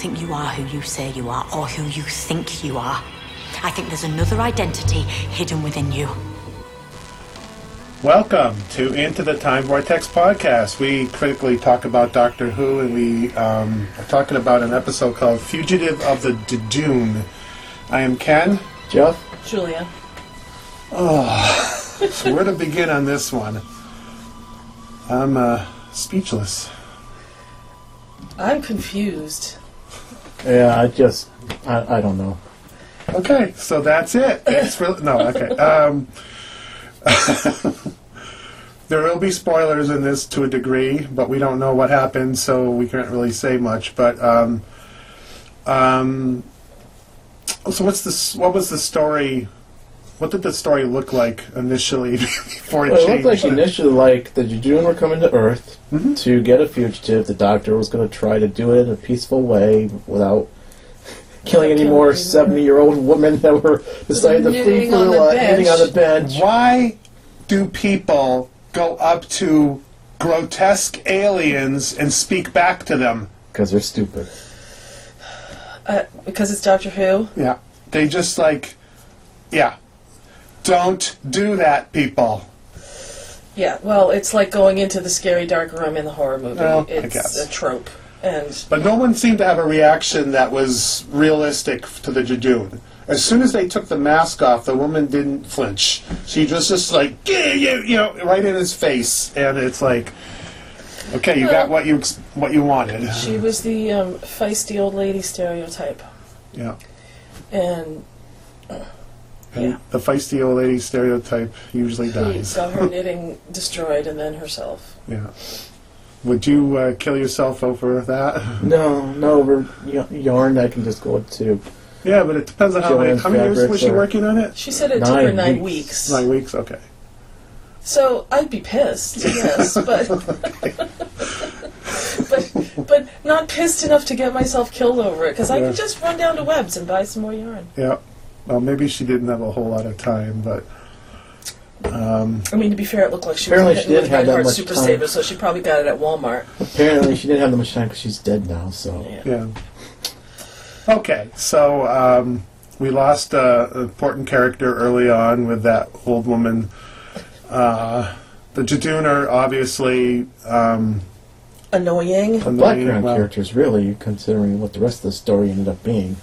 think you are who you say you are or who you think you are. I think there's another identity hidden within you. Welcome to Into the Time Vortex podcast. We critically talk about Doctor Who, and we um, are talking about an episode called Fugitive of the Judoon. I am Ken. Jeff? Julia. Oh, so where to begin on this one? I'm uh, speechless. I'm confused. Yeah, I just, I, I don't know. Okay, so that's it. It's for no. Okay. Um, there will be spoilers in this to a degree, but we don't know what happened, so we can't really say much. But um, um, so what's this? What was the story? What did the story look like initially before it Well, it changed? looked like initially like the Judoon were coming to Earth to get a fugitive. The Doctor was going to try to do it in a peaceful way without killing any more seventy-year-old women that were decided to flee for on their the life, knitting on the bench. Why do people go up to grotesque aliens and speak back to them? Because they're stupid. Uh, because it's Doctor Who. Yeah. They just like, yeah. Don't do that, people. Yeah, well, it's like going into the scary dark room in the horror movie. Well, I it's guess. a trope. And But no one seemed to have a reaction that was realistic to the Judoon. As soon as they took the mask off, the woman didn't flinch. She was just like, yeah, you, you know, right in his face, and it's like, okay, you got what you ex- what you wanted. she was the um, feisty old lady stereotype. Yeah. And And Yeah. the feisty old lady stereotype usually he dies. got her knitting destroyed and then herself. Yeah. Would you uh, kill yourself over that? No, no, over y- yarn I can just go to Yeah, but it depends on how many. How many years was she are- working on it? She said it took her Nine nine weeks. weeks. Nine weeks. Okay. So I'd be pissed, yes, but but but not pissed enough to get myself killed over it because I Yeah. could just run down to Webs and buy some more yarn. Yeah. Well, maybe she didn't have a whole lot of time, but um, I mean, to be fair, it looked like she Apparently was she hitting didn't with have that Red Heart much Super time. Saver, so she probably got it at Walmart. Apparently, she didn't have that much time because she's dead now. So Yeah. yeah. Okay, so um, we lost a an important character early on with that old woman. Uh, the Judoon are obviously um, Annoying. annoying. background Well, characters, really, considering what the rest of the story ended up being.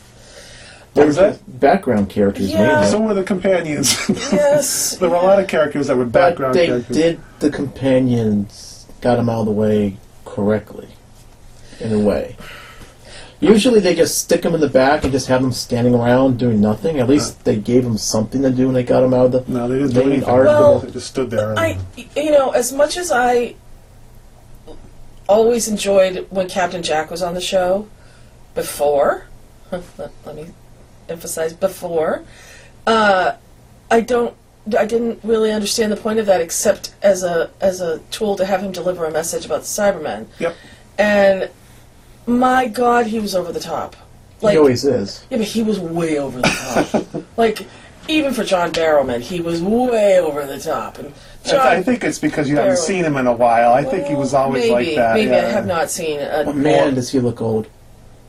What was that? Background characters, Yeah. mainly. So were the companions. Yes. there were a lot of characters that were But background they characters. did the companions got them out of the way correctly, in a way. Usually they just stick them in the back and just have them standing around doing nothing. At least they gave them something to do when they got them out of the. No, they didn't do main anything. arc. Well, they just stood there. I, you know, as much as I always enjoyed when Captain Jack was on the show, before, let, let me emphasize before, uh, I don't, I didn't really understand the point of that except as a as a tool to have him deliver a message about the Cybermen. Yep. And my God, he was over the top. Like, he always is. yeah, but he was way over the top. like, even for John Barrowman, he was way over the top. And I, John, I think it's because you haven't seen him in a while. I think he was always maybe, like that. Maybe yeah. I have not seen a But man, does he look old.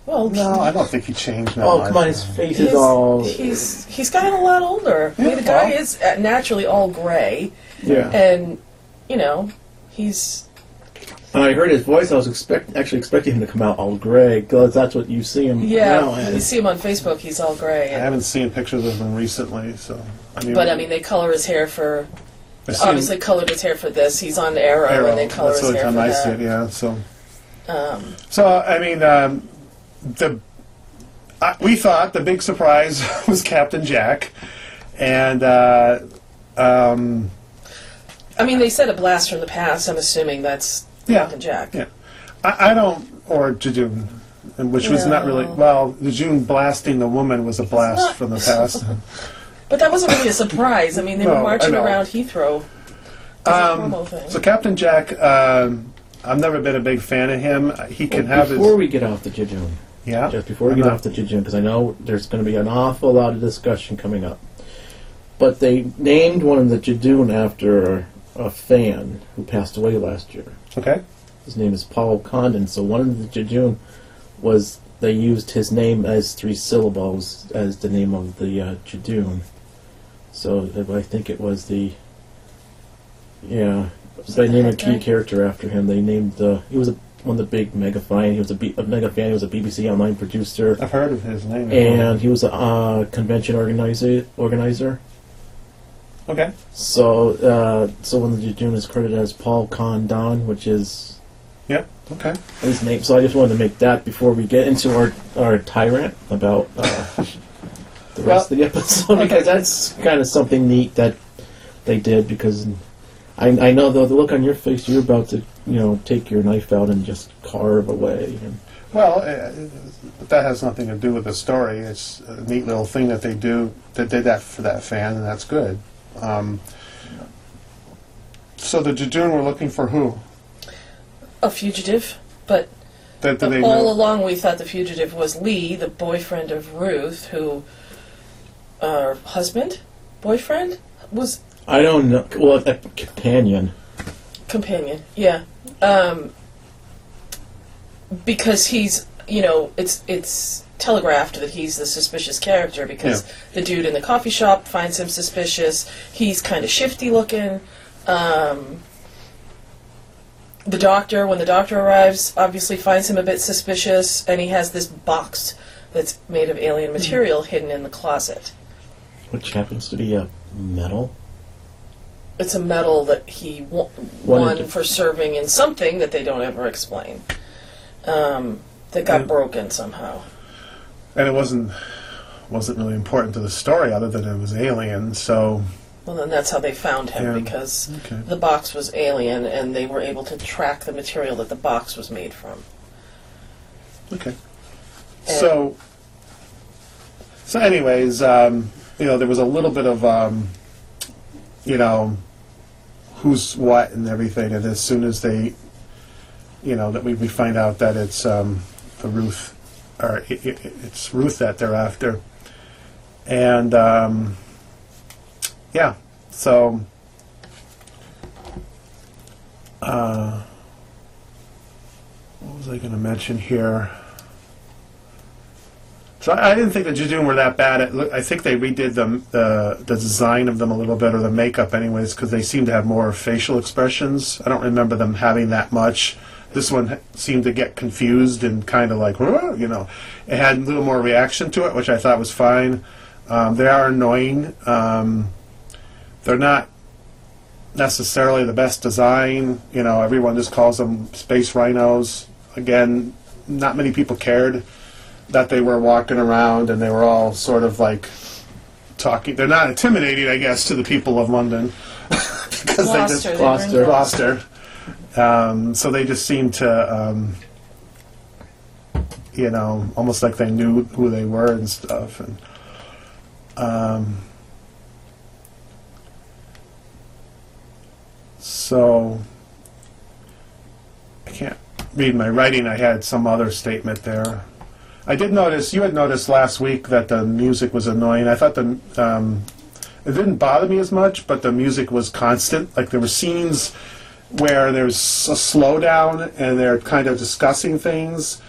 Well. No, I don't think he changed that Oh much. come on, his face he's, is all. he's he's gotten a lot older. I mean, the guy well. is uh, naturally all gray, Yeah. and you know, he's When I heard his voice, I was expect actually expecting him to come out all gray because that's what you see him now yeah. You see him on Facebook; he's all gray. I haven't seen pictures of him recently, so. I mean, but I mean, they color his hair for I see him- obviously colored his hair for this. He's on Arrow, Arrow. and they color That's his the hair only for time I that. see it. Yeah, so. Um, So I mean, um, the uh, we thought the big surprise was Captain Jack, and uh, um, I mean, they said a blast from the past. I'm assuming that's Yeah. Captain Jack. yeah, I, I don't or Judoon, which was not really No. well. Judoon blasting the woman was a blast from the past. But that wasn't really a surprise. I mean, they No, were marching know. around Heathrow. as a Um, promo thing. so Captain Jack, um, I've never been a big fan of him. He can have before his we get off the Judoon, yeah. just before we get off the Judoon, because I know there's going to be an awful lot of discussion coming up. But they named one of the Judoon after a fan who passed away last year. Okay. His name is Paul Condon. So one of the Judoon was they used his name as three syllables as the name of the uh, Judoon. So I think it was the yeah. They named a key guy? character after him. They named the he was a, one of the big mega fan. He was a, B, a mega fan. He was a BBC online producer, I've heard of his name. and he was a uh, convention organizer. Organizer. okay. So uh, so when the Judoon is credited as Paul Condon, which is Yeah. Okay. his name. So I just wanted to make that before we get into our our tyrant about uh, the rest of the episode because that's kind of something neat that they did because I I know though the look on your face you're about to you know take your knife out and just carve away. And, Well, uh, that has nothing to do with the story. It's a neat little thing that they do. That did that for that fan, and that's good. Um, so the Judoon were looking for who? A fugitive, but That do they all know? along we thought the fugitive was Lee, the boyfriend of Ruth, who, uh, husband, boyfriend was I don't know. Well, a companion. companion. Yeah, um, because he's you know it's it's telegraphed that he's the suspicious character because Yeah. the dude in the coffee shop finds him suspicious. He's kind of shifty looking. Um, the doctor, when the doctor arrives, obviously finds him a bit suspicious, and he has this box that's made of alien material hidden in the closet. Which happens to be a metal. It's a medal that he w- won to- for serving in something that they don't ever explain. Um, that got Yeah. broken somehow. And it wasn't wasn't really important to the story, other than it was alien. So Well, then that's how they found him Yeah. because okay. the box was alien, and they were able to track the material that the box was made from. Okay. So, so anyways, um, you know, there was a little bit of, um, you know, who's what and everything, and as soon as they, you know, that we, we find out that it's um, the Ruth, or it, it, it's Ruth that they're after, and um, yeah, so. Uh, what was I going to mention here? So I, I didn't think the Judoon were that bad. At, I think they redid the, the the design of them a little bit, or the makeup, anyways, because they seem to have more facial expressions. I don't remember them having that much. This one seemed to get confused and kind of like, you know, it had a little more reaction to it, which I thought was fine. Um, they are annoying. Um, they're not necessarily the best design. You know, everyone just calls them space rhinos. Again, not many people cared that they were walking around and they were all sort of like talking. They're not intimidating, I guess, to the people of London because they just Gloucester. Gloucester. Gloucester. Um, so they just seemed to, um, you know, almost like they knew who they were and stuff. And um, so I can't read my writing. I had some other statement there. I did notice you had noticed last week that the music was annoying. I thought the um, it didn't bother me as much, but the music was constant. Like there were scenes where there's a slowdown and they're kind of discussing things,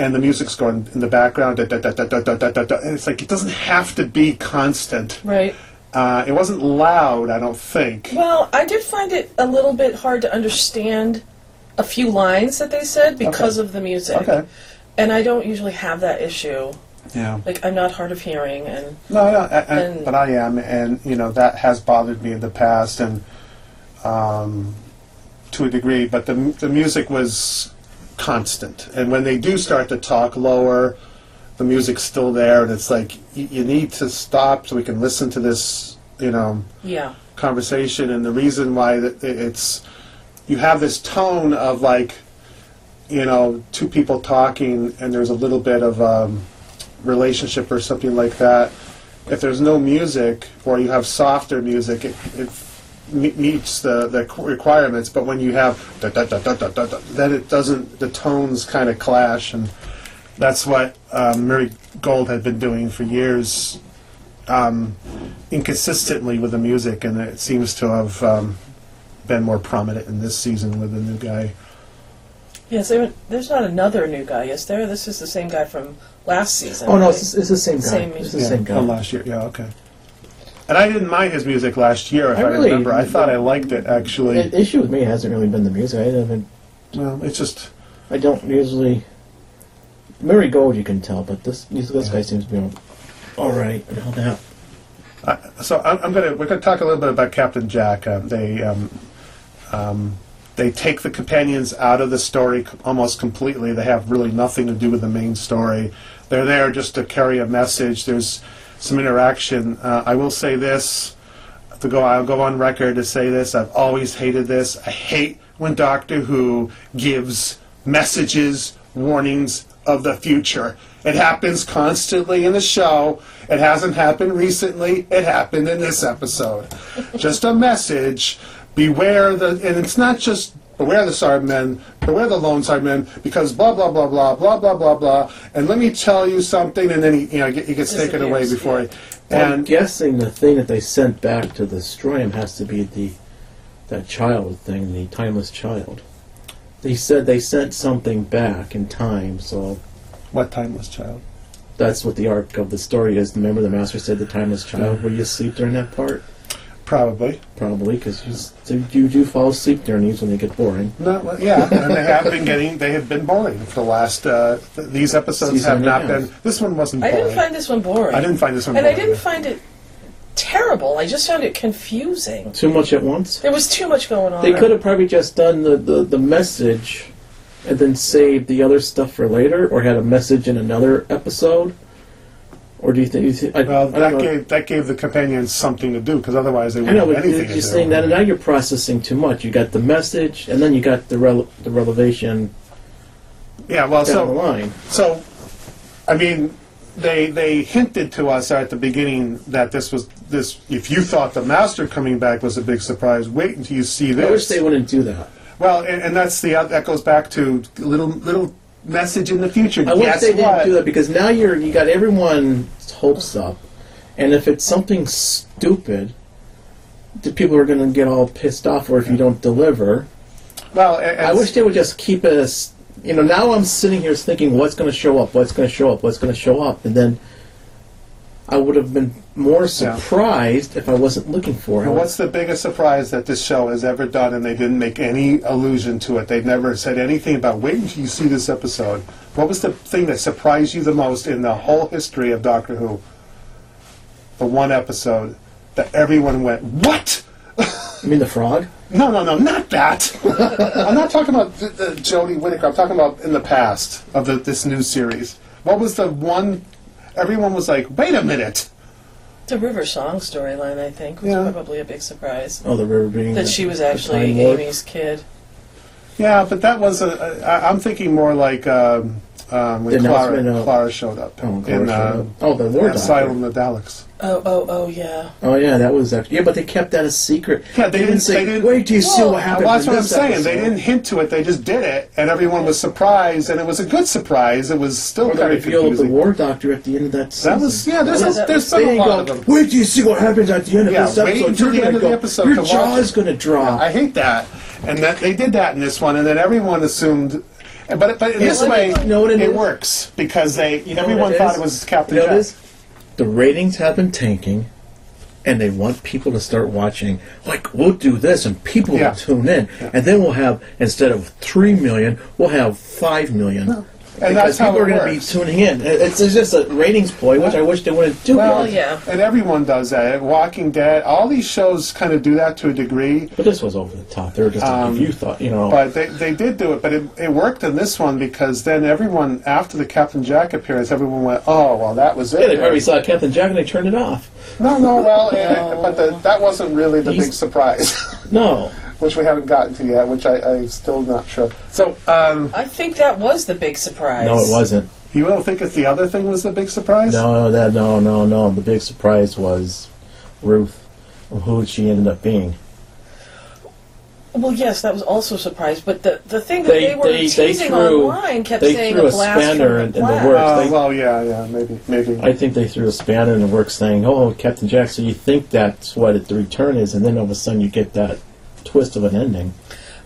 and the music's going in the background. Da, da, da, da, da, da, da, da, and it's like it doesn't have to be constant. Right. Uh, it wasn't loud, I don't think. Well, I did find it a little bit hard to understand a few lines that they said because okay. of the music. Okay. And I don't usually have that issue. Yeah. Like, I'm not hard of hearing, and No, no, I, I, And- but I am, and you know that has bothered me in the past, and um, to a degree. But the the music was constant, and when they do start to talk lower, the music's still there, and it's like you, you need to stop so we can listen to this, you know, yeah. conversation. And the reason why that it- it's you have this tone of like, you know, two people talking, and there's a little bit of um, relationship or something like that. If there's no music, or you have softer music, it, it me- meets the, the qu- requirements. But when you have da, da, da, da, da, da, da, it doesn't. The tones kind of clash, and that's what um, Murray Gold had been doing for years, um, inconsistently with the music, and it seems to have um, been more prominent in this season with the new guy. Yes, there, there's not another new guy, is there? This is the same guy from last season. Oh no, right? it's, it's the same guy. Same it's the yeah, same guy. from last year. Yeah, okay. And I didn't mind his music last year, if I I, really- remember. I thought I liked it actually. The issue with me hasn't really been the music. I haven't. well, it's just I don't usually. Murray Gold, you can tell, but this this this guy seems to be all, all right and all that. Uh, so I'm, I'm gonna we're gonna talk a little bit about Captain Jack. Um, they um, um, they take the companions out of the story almost completely. They have really nothing to do with the main story. They're there just to carry a message. There's some interaction. Uh, I will say this to go. I'll go on record to say this. I've always hated this. I hate when Doctor Who gives messages, warnings of the future. It happens constantly in the show. It hasn't happened recently. It happened in this episode. just a message. Beware the, and it's not just beware the Cybermen, beware the lone Cybermen, because blah blah blah blah blah blah blah blah. And let me tell you something, and then he, you know, he gets taken away before. yeah. He, I'm and guessing the thing that they sent back to destroy him has to be the that child thing, the timeless child. They said they sent something back in time, so what timeless child? that's what the arc of the story is. Remember, the master said the timeless child. Were you asleep during that part? Probably. Probably, because you, do fall asleep during these when they get boring. No, yeah, and they have been getting. They have been boring for the last. Uh, th- these episodes Season have not half. been. This one wasn't. Boring. I Boring. didn't find this one boring. I didn't find this one. Boring And I boring. didn't find it terrible. I just found it confusing. Too much at once. There was too much going on. They could have probably just done the, the, the message and then saved the other stuff for later, or had a message in another episode. Or do you think? I, Well, I don't that know. gave that gave the companions something to do because otherwise they I wouldn't know, have but anything you're to just saying that, and now you're processing too much. You got the message, and then you got the rele- the revelation yeah, well, down the so line. so, I mean, they they hinted to us at the beginning that this was this. If you thought the master coming back was a big surprise, wait until you see this. I wish they wouldn't do that. Well, and, and that's the that goes back to little little message in the future. I wish Guess they what? didn't do that because now you're you got everyone's hopes up, and if it's something stupid, the people are going to get all pissed off. Or if you don't deliver, Well, I wish they would just keep us. you know. Now I'm sitting here thinking, what's going to show up? What's going to show up? What's going to show up? And then I would have been more surprised if I wasn't looking for it. What's the biggest surprise that this show has ever done, and they didn't make any allusion to it? They've never said anything about wait until you see this episode. What was the thing that surprised you the most in the whole history of Doctor Who? The one episode that everyone went, "What?" You mean the frog? No, no, no, not that. I'm not talking about the Jodie Whittaker. I'm talking about in the past of the, this new series. What was the one? Everyone was like, "Wait a minute." the River Song storyline, I think, was Yeah. probably a big surprise. Oh, the river being That the- she was the actually Time Lord? Amy's kid. Yeah, but that was a. I, I'm thinking more like um, um, when The Clara, announcement of- Clara showed up Oh, Clara in showed uh, up. oh, the War Doctor. Asylum of the Daleks. Oh, oh, oh, yeah. Oh yeah, that was actually yeah, but they kept that a secret. Yeah, they didn't- say. they didn't- Wait till you see what happens. Well, that's in what I'm this saying. They episode." didn't hint to it. They just did it, and everyone was surprised, and it was a good surprise. It was still Or the kind of reveal of the confusing. War Doctor at the end of that season. that was yeah. There's Yeah, a, that there's was- been a lot go, of them. Wait till you see what happens at the end of Yeah, this wait episode. until You're the gonna end of the go, episode Your to watch jaw's it." going to drop. I hate that, and that they did that in this one, and then everyone assumed. But but in this way, me- you know what it it is? works because they You know everyone what it thought is? it was Captain You know what it Jack. is? The ratings have been tanking, and they want people to start watching. Like, we'll do this, and people Yeah. will tune in, and then we'll have instead of three million, we'll have five million. And because that's how people it are going to be works. tuning in. It- It's, it's just a ratings ploy, which I wish they wouldn't do. Well, Well, yeah. And everyone does that. Walking Dead, all these shows kind of do that to a degree. but this was over the top. They were just Um, like, if you thought, you know, But they, they did do it, but it, it worked in this one because then everyone, after the Captain Jack appearance, everyone went, oh, well, that was it. yeah, they probably saw Captain Jack and they turned it off. No, no, well, eh, but the, that wasn't really the He's- big surprise, No, which we haven't gotten to yet, which I, I'm still not sure. So, um, I think that was the big surprise. no, it wasn't. you don't think if the other thing was the big surprise? No, that no, no, no. The big surprise was Ruth, who she ended up being. Well, yes, that was also a surprise. But the, the thing that They- they, were they- they teasing threw- online kept they saying threw a a blast spanner from in- in the blast. works. Uh, they- well, yeah, yeah, maybe, maybe. I think they threw a spanner in the works, saying, "Oh, Captain Jack." So you think that's what it, the return is, and then all of a sudden you get that twist of an ending.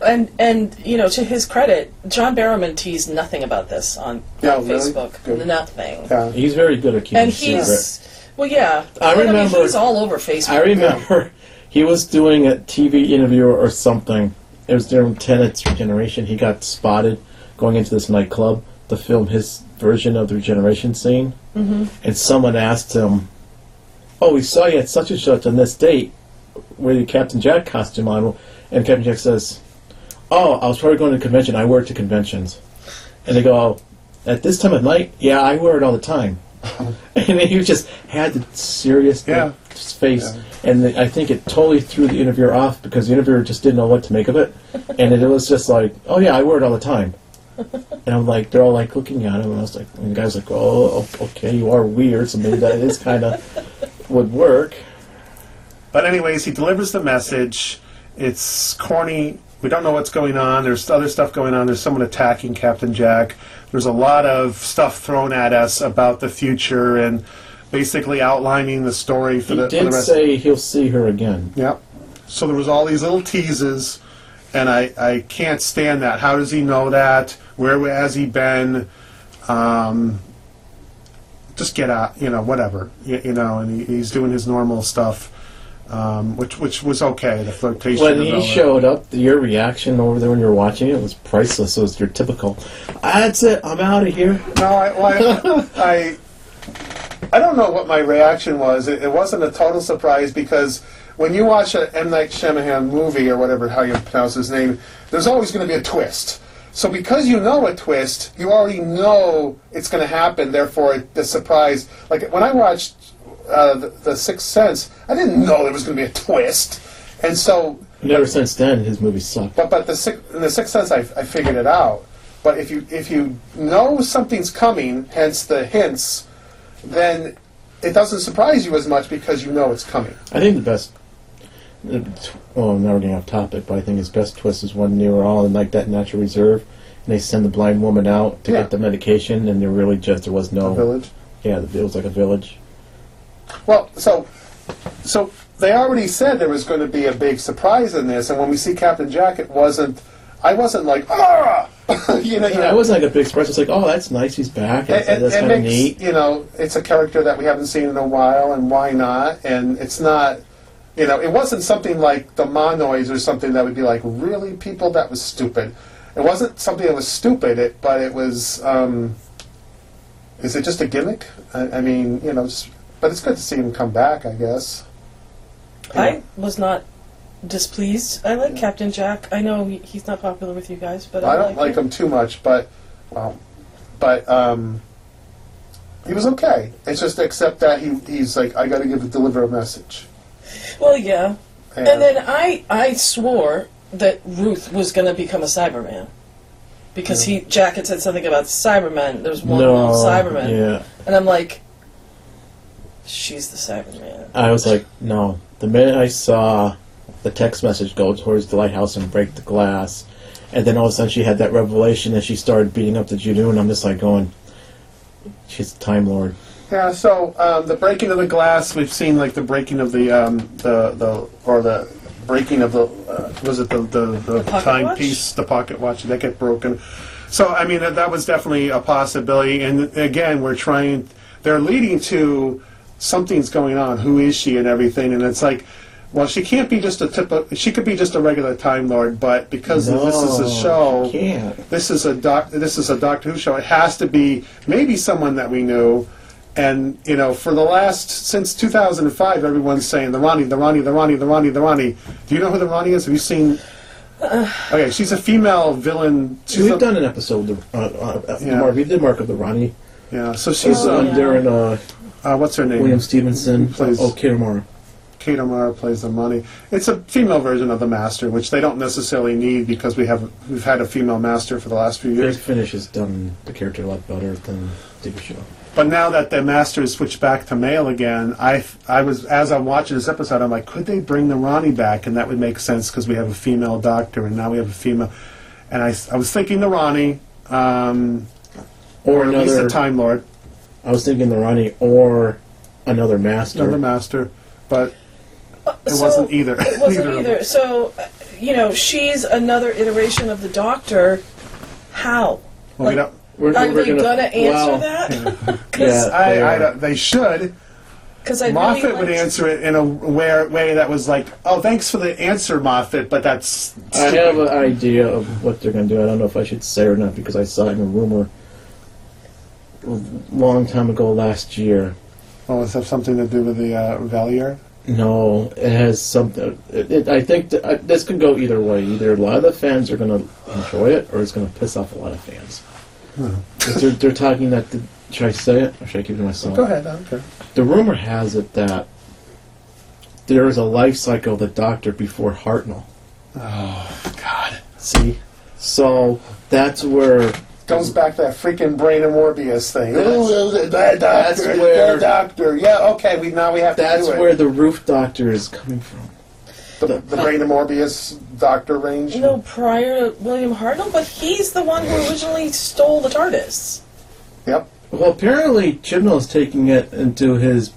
and and you know, to his credit, John Barrowman teased nothing about this on, Yeah, on really? Facebook. Good. Nothing. Yeah. He's very good at keeping And it secret. he's well, yeah. I And remember- mean, was all over Facebook. I remember he was doing a TV interview or something. It was during Tennant's regeneration. He got spotted going into this nightclub to film his version of the regeneration scene. Mm-hmm. And someone asked him, "Oh, we saw you at such and such on this date with your Captain Jack costume on." And Captain Jack says, "Oh, I was probably going to a convention. I wear it to conventions." And they go, oh, "At this time of night, yeah, I wear it all the time." and he just had the serious Yeah. face, and the, I think it totally threw the interviewer off because the interviewer just didn't know what to make of it, and it, was just like, "Oh yeah, I wear it all the time." And I'm like, they're all like looking at him, and I was like, and the guy's like, "Oh, okay, you are weird, so maybe that is kind of would work." But anyways, he delivers the message. It's corny. We don't know what's going on. There's other stuff going on. There's someone attacking Captain Jack. There's a lot of stuff thrown at us about the future and basically outlining the story for He the, for the did rest. say he'll see her again. Yep. So there was all these little teases, and I, I can't stand that. How does he know that? Where has he been? Um, just get out, you know, whatever, you, you know. And he, he's doing his normal stuff, um, which which was okay. The flirtation. When he showed up, your reaction over there when you were watching it was priceless. It was your typical, "That's it, I'm out of here." No, I, well, I, I, I don't know what my reaction was. It, it wasn't a total surprise because when you watch a M Night Shyamalan movie or whatever how you pronounce his name, there's always going to be a twist. So because you know a twist, you already know it's going to happen. Therefore, the surprise. Like when I watched uh, the, the Sixth Sense, I didn't know there was going to be a twist, and so And ever since then, his movies suck. but but the six, in the sixth sense, I, I figured it out. But if you if you know something's coming, hence the hints, then it doesn't surprise you as much because you know it's coming. I think the best. Well, I'm not getting off topic, but I think his best twist is when they were all in like that natural reserve, and they send the blind woman out to Yeah. get the medication, and there really just there was no. The village. Yeah, it was like a village. Well, so so they already said there was going to be a big surprise in this, and when we see Captain Jack, it wasn't. I wasn't like ah, you know. you know. it wasn't like a big surprise. It's like, oh, that's nice. He's back. That's, it, that's kind of neat. you know it's a character that we haven't seen in a while, and why not? And it's not, you know, it wasn't something like the Monoids or something that would be like, really, people, that was stupid. It wasn't something that was stupid, it, but it was. Um, is it just a gimmick? I, I mean, you know, just, but it's good to see him come back. I guess. I was not displeased. I like Captain Jack. I know he, he's not popular with you guys, but I, I don't like him too much, but well, but um, he was okay. It's just except that he he's like, I got to give deliver a message. Well, yeah. And then I I swore that Ruth was going to become a Cyberman because he Jack had said something about Cybermen. There's one no, Cyberman, Yeah, and I'm like, she's the Cyberman. I was like, no. The minute I saw the text message go towards the lighthouse and break the glass, and then all of a sudden she had that revelation and she started beating up the Judoon, and I'm just like going, she's a Time Lord. Yeah, so um, the breaking of the glass, we've seen like the breaking of the um, the the or the breaking of the uh, was it the the, the, pocket timepiece, the pocket watch that get broken. So I mean that, that was definitely a possibility, and again we're trying. They're leading to something's going on. Who is she and everything? And it's like, well, she can't be just a typical. She could be just a regular Time Lord, but because this is a show, can't. this is a doc. This is a Doctor Who show. It has to be maybe someone that we knew. And you know, for the last since 2005, everyone's saying the Rani, the Rani, the Rani, the Rani, the Rani. Do you know who the Rani is? Have you seen? Okay, she's a female villain. She's We've a- done an episode of uh, uh, Yeah. Mark, we did Mark of the Rani. Yeah, so She's she's Oh, on uh, during uh, uh, what's her name? William Stevenson. Plays- Oh, Kate O'Mara. Kate O'Mara plays the Rani. It's a female version of the Master, which they don't necessarily need because we have we've had a female Master for the last few Greg years. Finish has done the character a lot better than TV show. But now that the Master is switched back to male again, I I was as I'm watching this episode, I'm like, could they bring the Rani back? And that would make sense because we have a female Doctor, and now we have a female. And I, I was thinking the Rani, um, Or, or at least the Time Lord, I was thinking the Rani or another Master. another Master, but it So- wasn't either. It wasn't Neither of either. them. So, uh, you know, she's another iteration of the Doctor. How? Well, we Like, don't. We're, Are we're they gonna, answer well, that? Yeah, I, they I are. don't, they should. Because I Moffat really would liked- answer it in a way, way that was like, "Oh, thanks for the answer, Moffat," but that's. I have an idea of what they're going to do. I don't know if I should say or not because I saw it in a rumor a long time ago last year. Oh, does it have something to do with the uh, Valeyard? No, it has something. It, it, I think th- uh, this could go either way. Either a lot of the fans are going to enjoy it, or it's going to piss off a lot of fans. But They're, they're talking that. The, should I say it, or should I keep it to myself? Go ahead. I don't care. The rumor has it that there is a life cycle of the Doctor before Hartnell. Oh God. See, so that's where Goes back to that freaking brain and Morbius thing. Yes. Oh, the doctor, That's the where- doctor. Yeah, okay. We now we have to that's where the Ruth Doctor is coming from. the, the brain and Morbius doctor range. You know, prior to William Hartnell, but he's the one who originally stole the TARDIS. Yep. Well, apparently Chibnall's taking it into his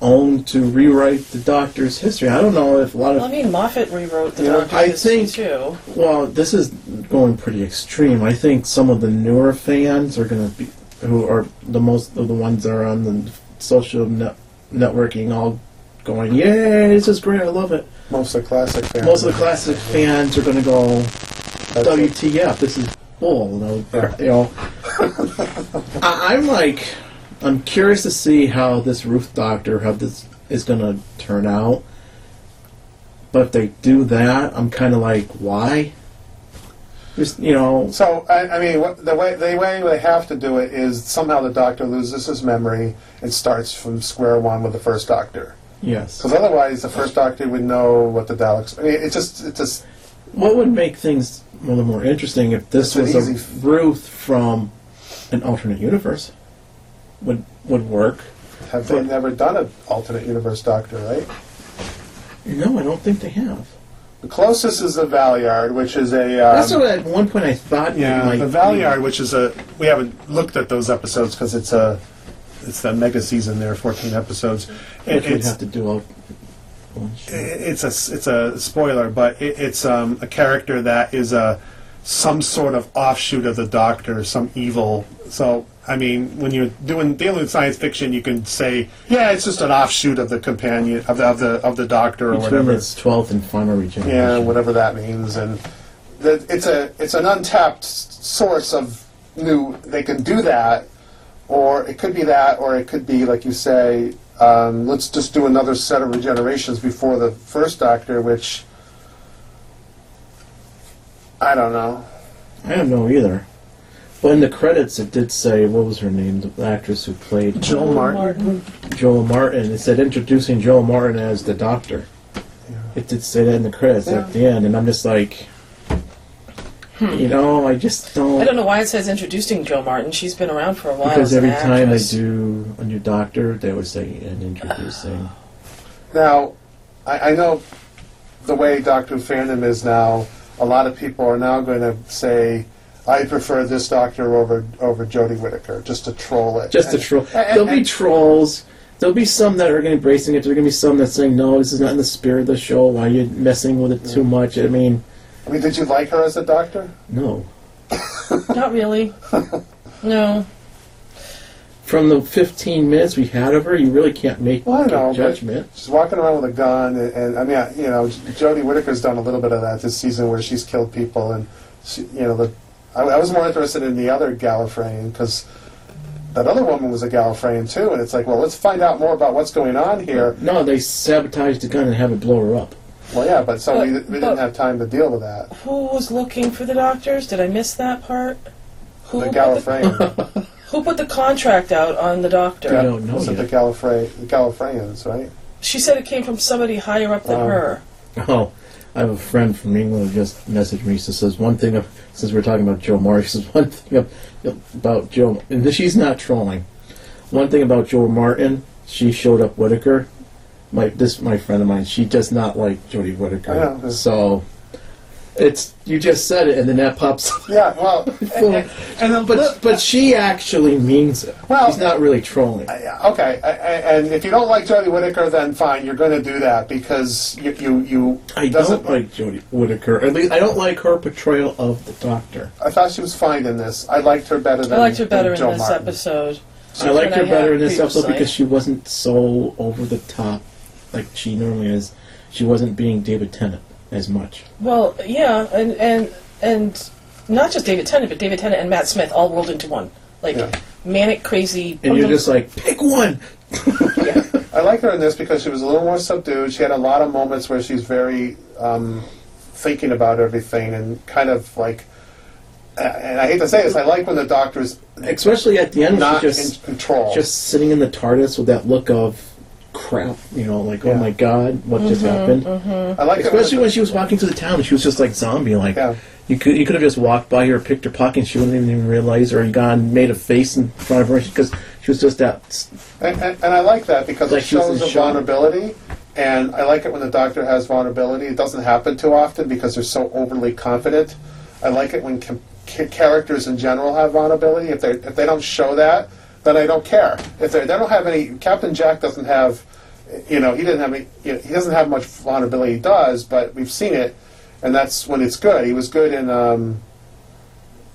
own to rewrite the Doctor's history. I don't know if a lot of. Well, I mean, Moffat rewrote the Yeah, Doctor's I history think- too. well, this is going pretty extreme. I think some of the newer fans are going to be who are the most of the ones that are on the social net, networking all going, "Yay, this is great! I love it." Most of the classic fans. Most of the classic fans are going to go, That's it. WTF, this is bull. You know, you know. I, I'm like, I'm curious to see how this Ruth Doctor, how this is going to turn out. But if they do that, I'm kind of like, why? Just you know, So I, I mean, what, the way the way they have to do it is somehow the Doctor loses his memory and starts from square one with the first Doctor. yes. Because otherwise, the first Doctor would know what the Daleks. I mean, it's just it's just What would make things a little more interesting if this was a Ruth from an alternate universe? Would would work. have they never done an alternate universe Doctor, right? No, I don't think they have. The closest is the Valeyard, which is a um, That's what at one point I thought. Yeah, might the be. Valeyard, which is a we haven't looked at those episodes because it's a it's the mega season there, fourteen episodes. It, we'd it's have to do all. it's a it's a spoiler, but it, it's um, a character that is a some sort of offshoot of the Doctor, some evil. So I mean, when you're doing dealing with science fiction, you can say, yeah, it's just an offshoot of the companion of the of the of the Doctor or Between whatever. its twelfth and final regeneration. Yeah, whatever that means, and the, it's a it's an untapped source of new. They can do that, or it could be that, or it could be like you say. Um, let's just do another set of regenerations before the first Doctor, which I don't know. I don't know either. But in the credits, it did say what was her name, the actress who played Jo Martin. Jo Martin. It said introducing Jo Martin as the Doctor. It did say that in the credits Yeah. at the end, and I'm just like, hmm. you know, I just don't. I don't know why it says introducing Jo Martin. She's been around for a while. Because as an every time they actress. do a new Doctor, they would say and introducing. Now, I, I know the way Doctor Who fandom is now. A lot of people are now going to say, "I prefer this Doctor over over Jodie Whittaker," just to troll it. Just to troll. There'll be trolls. There'll be some that are going to be embracing it. There'll going to be some that's saying, no, this is not in the spirit of the show. Why are you messing with it too mm. much? I mean, I mean, did you like her as a Doctor? no. Not really. no. From the 15 minutes we had of her, you really can't make Well, I a know, but- judgment. She's walking around with a gun, and, and I mean, I- you know, Jodie Whittaker's done a little bit of that this season, where she's killed people, and she, you know, the I, I was more interested in the other Gallifreyan because that other woman was a Gallifreyan too, and it's like, well, let's find out more about what's going on here. No, they sabotaged the gun and have it blow her up. Well, yeah, but so we, But- we but- didn't have time to deal with that. Who was looking for the doctors? Did I miss that part? Who The put Gallifreyan, Who put the contract out on the doctor? I don't know was it yet. the Gallifrey, the Gallifreyans, right? She said it came from somebody higher up than Oh. her. Oh, I have a friend from England who just messaged me. She says one thing, of, since we're talking about Jo Martin, she says one thing of, about Jo, and she's not trolling. One thing about Jo Martin, she showed up Whittaker. My this my friend of mine, she does not like Jodie Whittaker. Know. So It's you just said it, and then that pops. up. Yeah, well, and, and, and then, But but she actually means it. Well- She's not really trolling. Yeah, okay, I- I- and if you don't like Jodie Whittaker, then fine, you're going to do that because you you, you I doesn't don't like Jodie Whittaker. At least I don't like her portrayal of the Doctor. I thought she was fine in this. I liked her better than I liked her better than in Jo this Martin. episode. I liked than her better in this had episode because she wasn't so over the top like she normally is. She wasn't being David Tennant as much. Well, yeah, and and and not just David Tennant, but David Tennant and Matt Smith all rolled into one. Like Yeah. manic, crazy. And you're just like, pick one. I like her in this because she was a little more subdued. She had a lot of moments where she's very um, thinking about everything and kind of like. And I hate to say this, I like when the doctor's Especially at the end, when not she's just in control. just sitting in the TARDIS with that look of crap. You know, like, oh Yeah. oh my god, what just mm-hmm, happened? Mm-hmm. I like it Especially when she was walking through the town, she was just like zombie. Like Yeah. you could you could have just walked by her, picked her pocket, and she wouldn't even realize, or you gone made a face in front of her because she was just that. And, and, and I like that because Like it she was shows in a shock. vulnerability. And I like it when the doctor has vulnerability. It doesn't happen too often because they're so overly confident. I like it when com- ca- characters in general have vulnerability. If they if they don't show that, then I don't care. If they, they don't have any, Captain Jack doesn't have, you know, he didn't have any, you know, he doesn't have much vulnerability. He does, but we've seen it, and that's when it's good. He was good in um,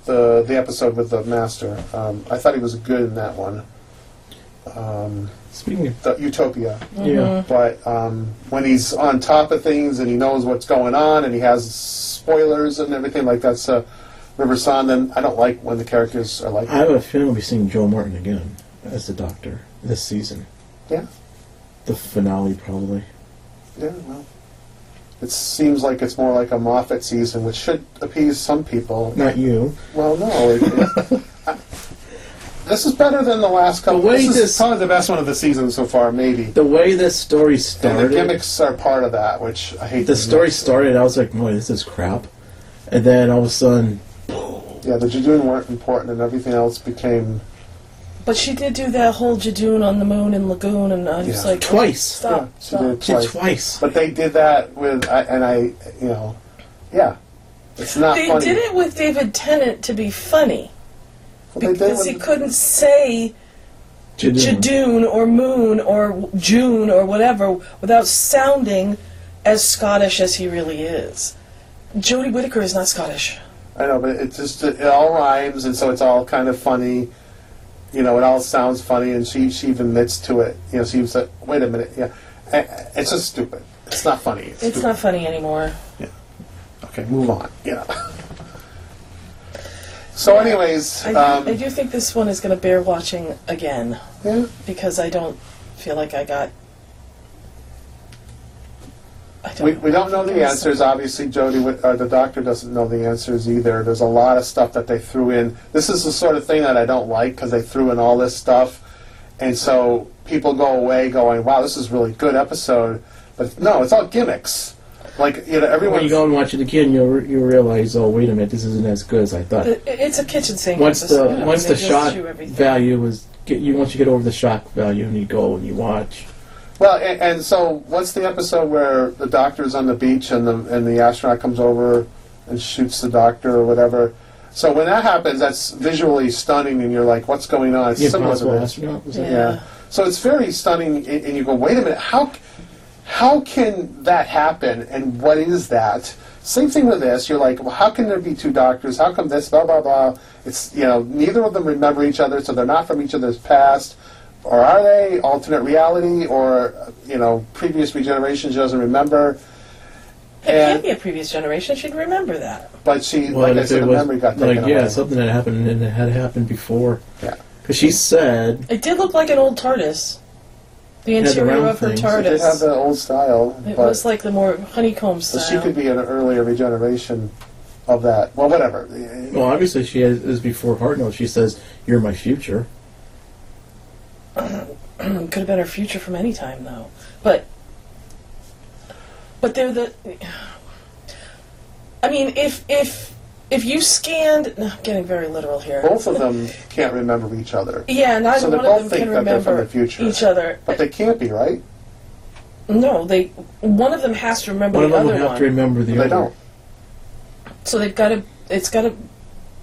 the the episode with the Master. Um, I thought he was good in that one. Um, Speaking of the Utopia. yeah, But um, when he's on top of things and he knows what's going on and he has spoilers and everything like that's uh, River then I don't like when the characters are like I have a feeling we'll be seeing Jo Martin again as the Doctor this season. Yeah. The finale probably. Yeah, well. It seems like it's more like a Moffat season, which should appease some people. Not you. Well, no. It, it, I, this is better than the last couple. The way this is this- probably the best one of the season so far, maybe. The way this story And the started. gimmicks are part of that, which I hate. the to story started, I was like, boy, this is crap. And then all of a sudden, Yeah, the Judoon weren't important, and everything else became. But she did do that whole Judoon on the moon and Lagoon, and uh, I was Yeah. like, twice. Stop. Yeah, she stop. did it She did twice. twice. But they did that with, I, and I, you know, yeah, it's not They funny. did it with David Tennant to be funny Well, they did because with- he couldn't say Judoon. Judoon or Moon or June or whatever without sounding as Scottish as he really is. Jodie Whittaker is not Scottish. I know, but it just it all rhymes, and so it's all kind of funny. You know, it all sounds funny, and she she even admits to it. You know, she was like, "Wait a minute, yeah, it's just stupid. It's not funny. It's, It's stupid. not funny anymore. Yeah. Okay, move on. Yeah. So, anyways, I, um, do, I do think this one is going to bear watching again yeah, because I don't feel like I got. I don't we, we don't know the was answers. Obviously, Jodie, Whit- uh, the doctor doesn't know the answers either. There's a lot of stuff that they threw in. This is the sort of thing that I don't like because they threw in all this stuff, and so people go away going, "Wow, this is a really good episode." But no, it's all gimmicks. Like you know, everyone. When you go and watch it again, you'll re- you realize, oh wait a minute, this isn't as good as I thought. It- It's a kitchen sink. once the episode. I mean, once the just shock value is get you once you get over the shock value and you go and you watch. Well, and, and so what's the episode where the doctor's on the beach and the and the astronaut comes over and shoots the doctor or whatever? So when that happens, that's visually stunning, and you're like, "What's going on?" It's The similar to Impossible this. Astronaut was it? Yeah. Yeah. So it's very stunning, and and you go, "Wait a minute, how how can that happen? And what is that?" Same thing with this. You're like, "Well, how can there be two doctors? How come this? Blah blah blah." It's you know, neither of them remember each other, so they're not from each other's past. Or are they alternate reality, or you know, previous regeneration she doesn't remember? It can't And be a previous generation. She'd remember that. but she, Well, like and I if said, it the was memory got like taken yeah, away. something that happened and it had happened before. Yeah. Because she said It did look like an old TARDIS. The had the interior round of her things. it did have TARDIS. the old style, It but was like the more honeycomb so style. she could be an earlier regeneration of that. Well, whatever. well obviously she has, is before Hartnell. She says you're my future. Could have been her future from any time though. But but they're the I mean if if if you scanned no, I'm getting very literal here. both of them can't remember each other. Yeah, neither So they one both of them think can that they're from remember the future. each other. But they can't be, right? no, they one of them has to remember One of the them other will have one. to remember the They other. don't. So they've got to. It's got to.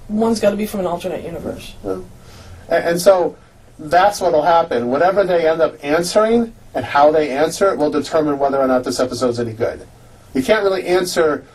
One's got to be from an alternate universe. And, and so that's what'll happen. Whatever they end up answering and how they answer it will determine whether or not this episode's any good. You can't really answer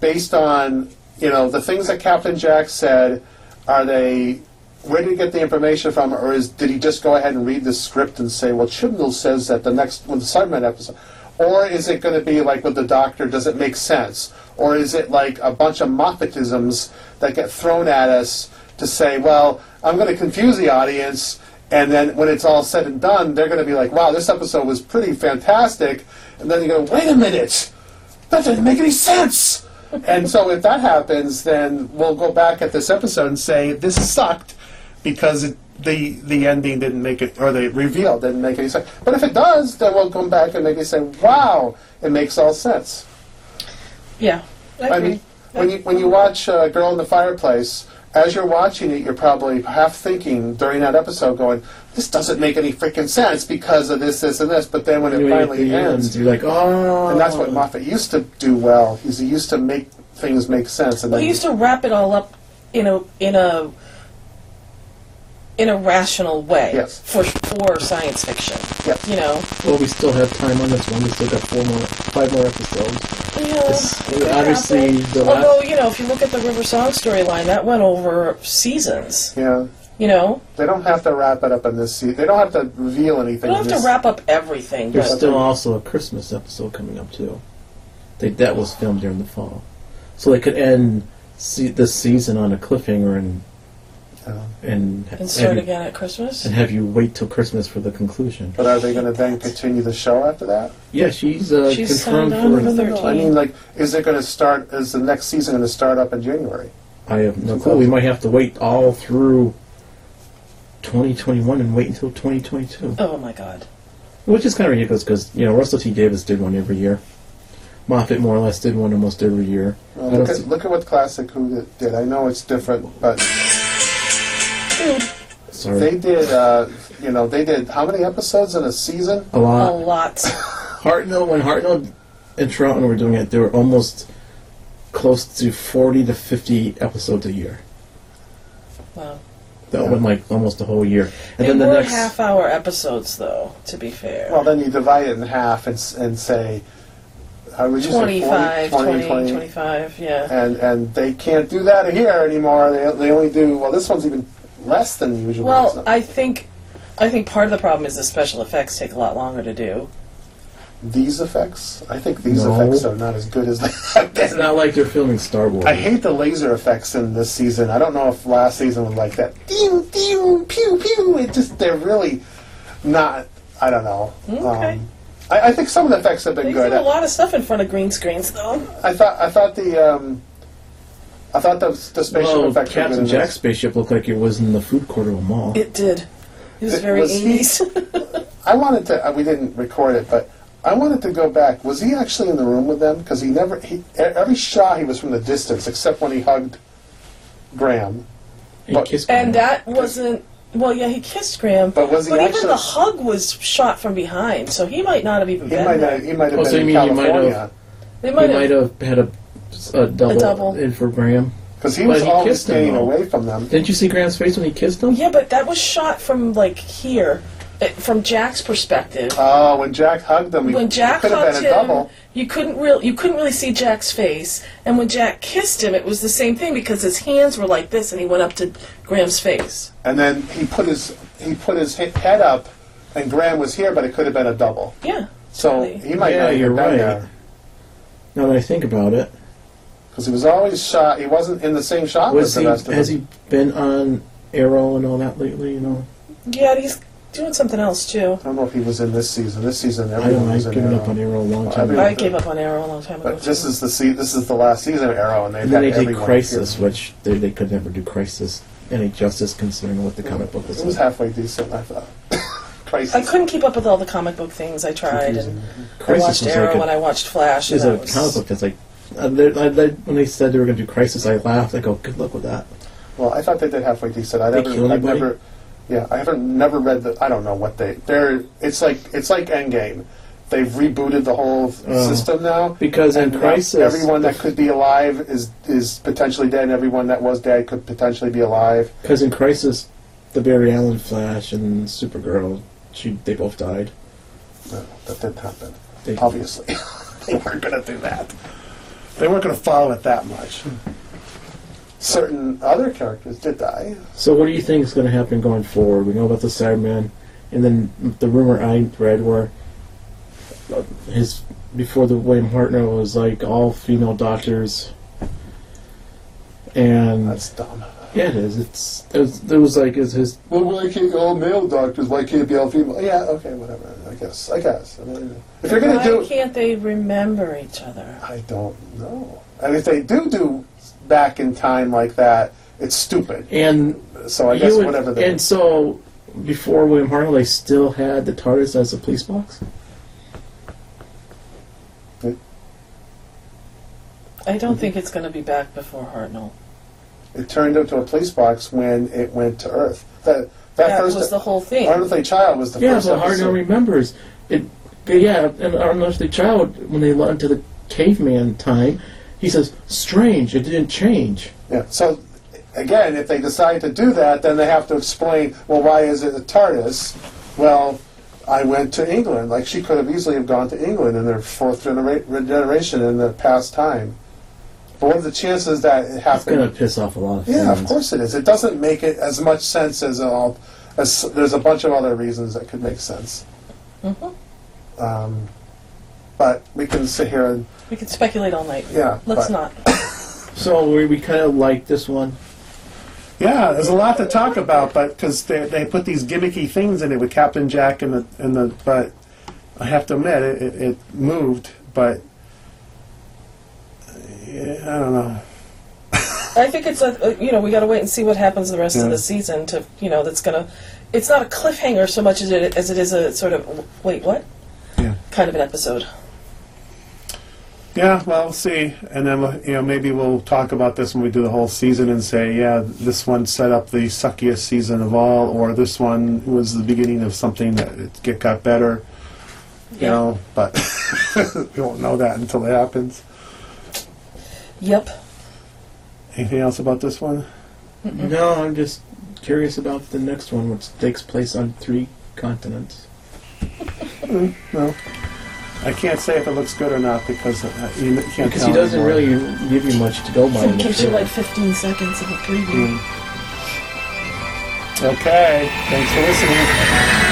based on you know the things that Captain Jack said. Are they where did he get the information from, or is did he just go ahead and read the script and say, well, Chibnall says that the next with the Cyberman episode, or is it going to be like with the Doctor? Does it make sense, or is it like a bunch of Moffatisms that get thrown at us to say, well, I'm going to confuse the audience, and then when it's all said and done, they're going to be like, wow, this episode was pretty fantastic, and then you go, wait a minute, that didn't make any sense. and so if that happens, then we'll go back at this episode and say this sucked because it, the the ending didn't make it, or the reveal didn't make any sense. But if it does, then we'll come back and maybe say, wow, it makes all sense. Yeah. I, I mean, when you when you watch uh, Girl in the Fireplace, as you're watching it, you're probably half thinking during that episode, going, "This doesn't make any freaking sense because of this, this, and this." But then when it Anyway, finally the ends, you're like, oh. and that's what oh. Moffat used to do well. He's he used to make things make sense, and Well, then he used to wrap it all up in a in a in a rational way Yes. for for science fiction. Yes. You know. Well, we still have time on this one. We still got four more, five more episodes. Yeah. It's- obviously, happen. the last- Although you know, if you look at the River Song storyline, that went over seasons. yeah, You know, they don't have to wrap it up in this season. They don't have to reveal anything. you don't in have to wrap up everything. There's But still also a Christmas episode coming up too. They, that was filmed during the fall, so they could end se- this season on a cliffhanger and Yeah. and and start you, again at Christmas. and have you wait till Christmas for the conclusion. But are they going to then continue the show after that? Yeah, she's uh, She's confirmed signed on for. for an- 13. I mean, like, is it going to start? Is the next season going to start up in January? I have no clue. We might have to wait all through 2021 and wait until 2022, Oh my God. which is kind of ridiculous because you know Russell T Davies did one every year. Moffat more or less did one almost every year. Well, I look, don't at, see- look at what Classic Who did- did. I know it's different, but Sorry, they did. Uh, you know, they did how many episodes in a season? a lot. A lot. lot. Hartnell, when Hartnell and Troughton were doing it, they were almost close to 40 to 50 episodes a year. Wow. That Yeah. went like almost a whole year. And They then the were next. half-hour episodes, though. To be fair. Well, then you divide it in half and, and say, how would you say, 40, 25, 20, 20, 20, 25, yeah. and and they can't do that here anymore. They, they only do well. This one's even less than usual. Well. I think, I think part of the problem is the special effects take a lot longer to do. these effects, I think these No. effects are not as good as they have It's been. not like they're filming Star Wars. I hate the laser effects in this season. I don't know if last season was like that. Ding, ding, pew, pew. It just they're really not. I don't know. Okay. Um, I, I think some of the effects have been They good. do a lot of stuff in front of green screens, though. I thought I thought the um, I thought the the spaceship well, effects were good. Captain in Jack's this. spaceship looked like it was in the food court of a mall. It did. It was Th- very was 80s. I wanted to. Uh, we didn't record it, but I wanted to go back. Was he actually in the room with them? Because he never. He, e- every shot he was from the distance, except when he hugged Graham. He But- kissed and Graham. that wasn't. Well, yeah, he kissed Graham. But was he But even actually- the hug was shot from behind, so he might not have even He been might there. have. He might have Oh, been so you in mean he might California have- They He might might have. have had a, a double, double. in for Graham. because he But was he always kissed him, staying though. away from them. Didn't you see Graham's face when he kissed him? Yeah, but that was shot from like here, it, from Jack's perspective. Oh, when Jack hugged him, he, when Jack could have hugged been a him, double. you couldn't real you couldn't really see Jack's face, and when Jack kissed him, it was the same thing because his hands were like this, and he went up to Graham's face. And then he put his he put his he- head up, and Graham was here, but it could have been a double. Yeah. So Really? he might Yeah, not you're have been right. there Now that I think about it, because he was always shot. He wasn't in the same shot was with the he rest of has them. he been on Arrow and all that lately? You know, Yeah, he's doing something else too. I don't know if he was in this season. This season, I don't everyone know. was in given Arrow. up on Arrow a long Well, time I ago. I gave up on Arrow a long time ago. But this too. is the se- this is the last season of Arrow, and they've And then had they did everyone Crisis, here. which they, they could never do Crisis any justice considering what the comic book was. It was like. halfway decent, I thought. Crisis. I couldn't keep up with all the comic book things. I tried, Confusing. and I Crisis watched was Arrow like a- and I watched Flash. And is a that was, comic book that's like. Uh, they- I, they, when they said they were going to do Crisis, I laughed. I go, "Good luck with that." Well, I thought they did halfway decent. I They never, I've anybody? never, yeah, I haven't never read the. I don't know what they. They're. It's like it's like Endgame. they've rebooted the whole Oh. system now. Because in Crisis, everyone that could be alive is is potentially dead, and everyone that was dead could potentially be alive. because in Crisis, the Barry Allen Flash and Supergirl, she they both died. No, that didn't happen. They, Obviously, they weren't going to do that. They weren't going to follow it that much. Certain other characters did die. So what do you think is going to happen going forward? We know about the Cyberman, and then the rumor I read where uh, his before the William Hartnell was like all female doctors, and That's dumb. Yeah, it is. It's it was, it was like is his Well, why can't all male doctors? Why can't it be all female? Yeah, okay, whatever. I guess. I guess. I mean, if you're going Why to do, can't they remember each other? I don't know. And if they do do back in time like that, it's stupid. and So I you guess would- whatever they. and so before William Hartnell, they still had the TARDIS as a police box. I don't think it's going to be back before Hartnell. It turned into a police box when it went to Earth. That that That first was the whole thing. Unearthly Child was the Yeah, first but Hartnell episode. remembers it. Yeah, and Unearthly Child when they went into the caveman time, he says, "Strange, it didn't change." Yeah. So again, if they decide to do that, then they have to explain. Well, why is it a TARDIS? Well, I went to England. Like she could have easily have gone to England in their fourth genera- generation in the past time. But what are the chances that it It's happened? gonna piss off a lot of people. Yeah, fans. of course it is. It doesn't make it as much sense as all. As there's a bunch of other reasons that could make sense. Mhm. Um, but we can sit here and We could speculate all night. yeah. Let's but- not. So we, we kind of like this one. Yeah, there's a lot to talk about, but because they, they put these gimmicky things in it with Captain Jack and the and the. But I have to admit, it, it, it moved, but yeah, I don't know. I think it's a, a- uh, you know we got to wait and see what happens the rest Yeah. of the season to you know that's gonna. It's not a cliffhanger so much as it as it is a sort of wait what Yeah. kind of an episode. Yeah, well, we'll see, and then we'll- you know maybe we'll talk about this when we do the whole season and say, yeah, this one set up the suckiest season of all, or this one was the beginning of something that it get got better. You Yeah. know, but we won't know that until it happens. Yep. Anything else about this one? No, I'm just curious about the next one, which takes place on three continents. No. I can't say if it looks good or not because uh, you can't Because tell he doesn't anymore. really give you much to go by. in It the gives you trailer. like 15 seconds of a preview. Okay, thanks for listening.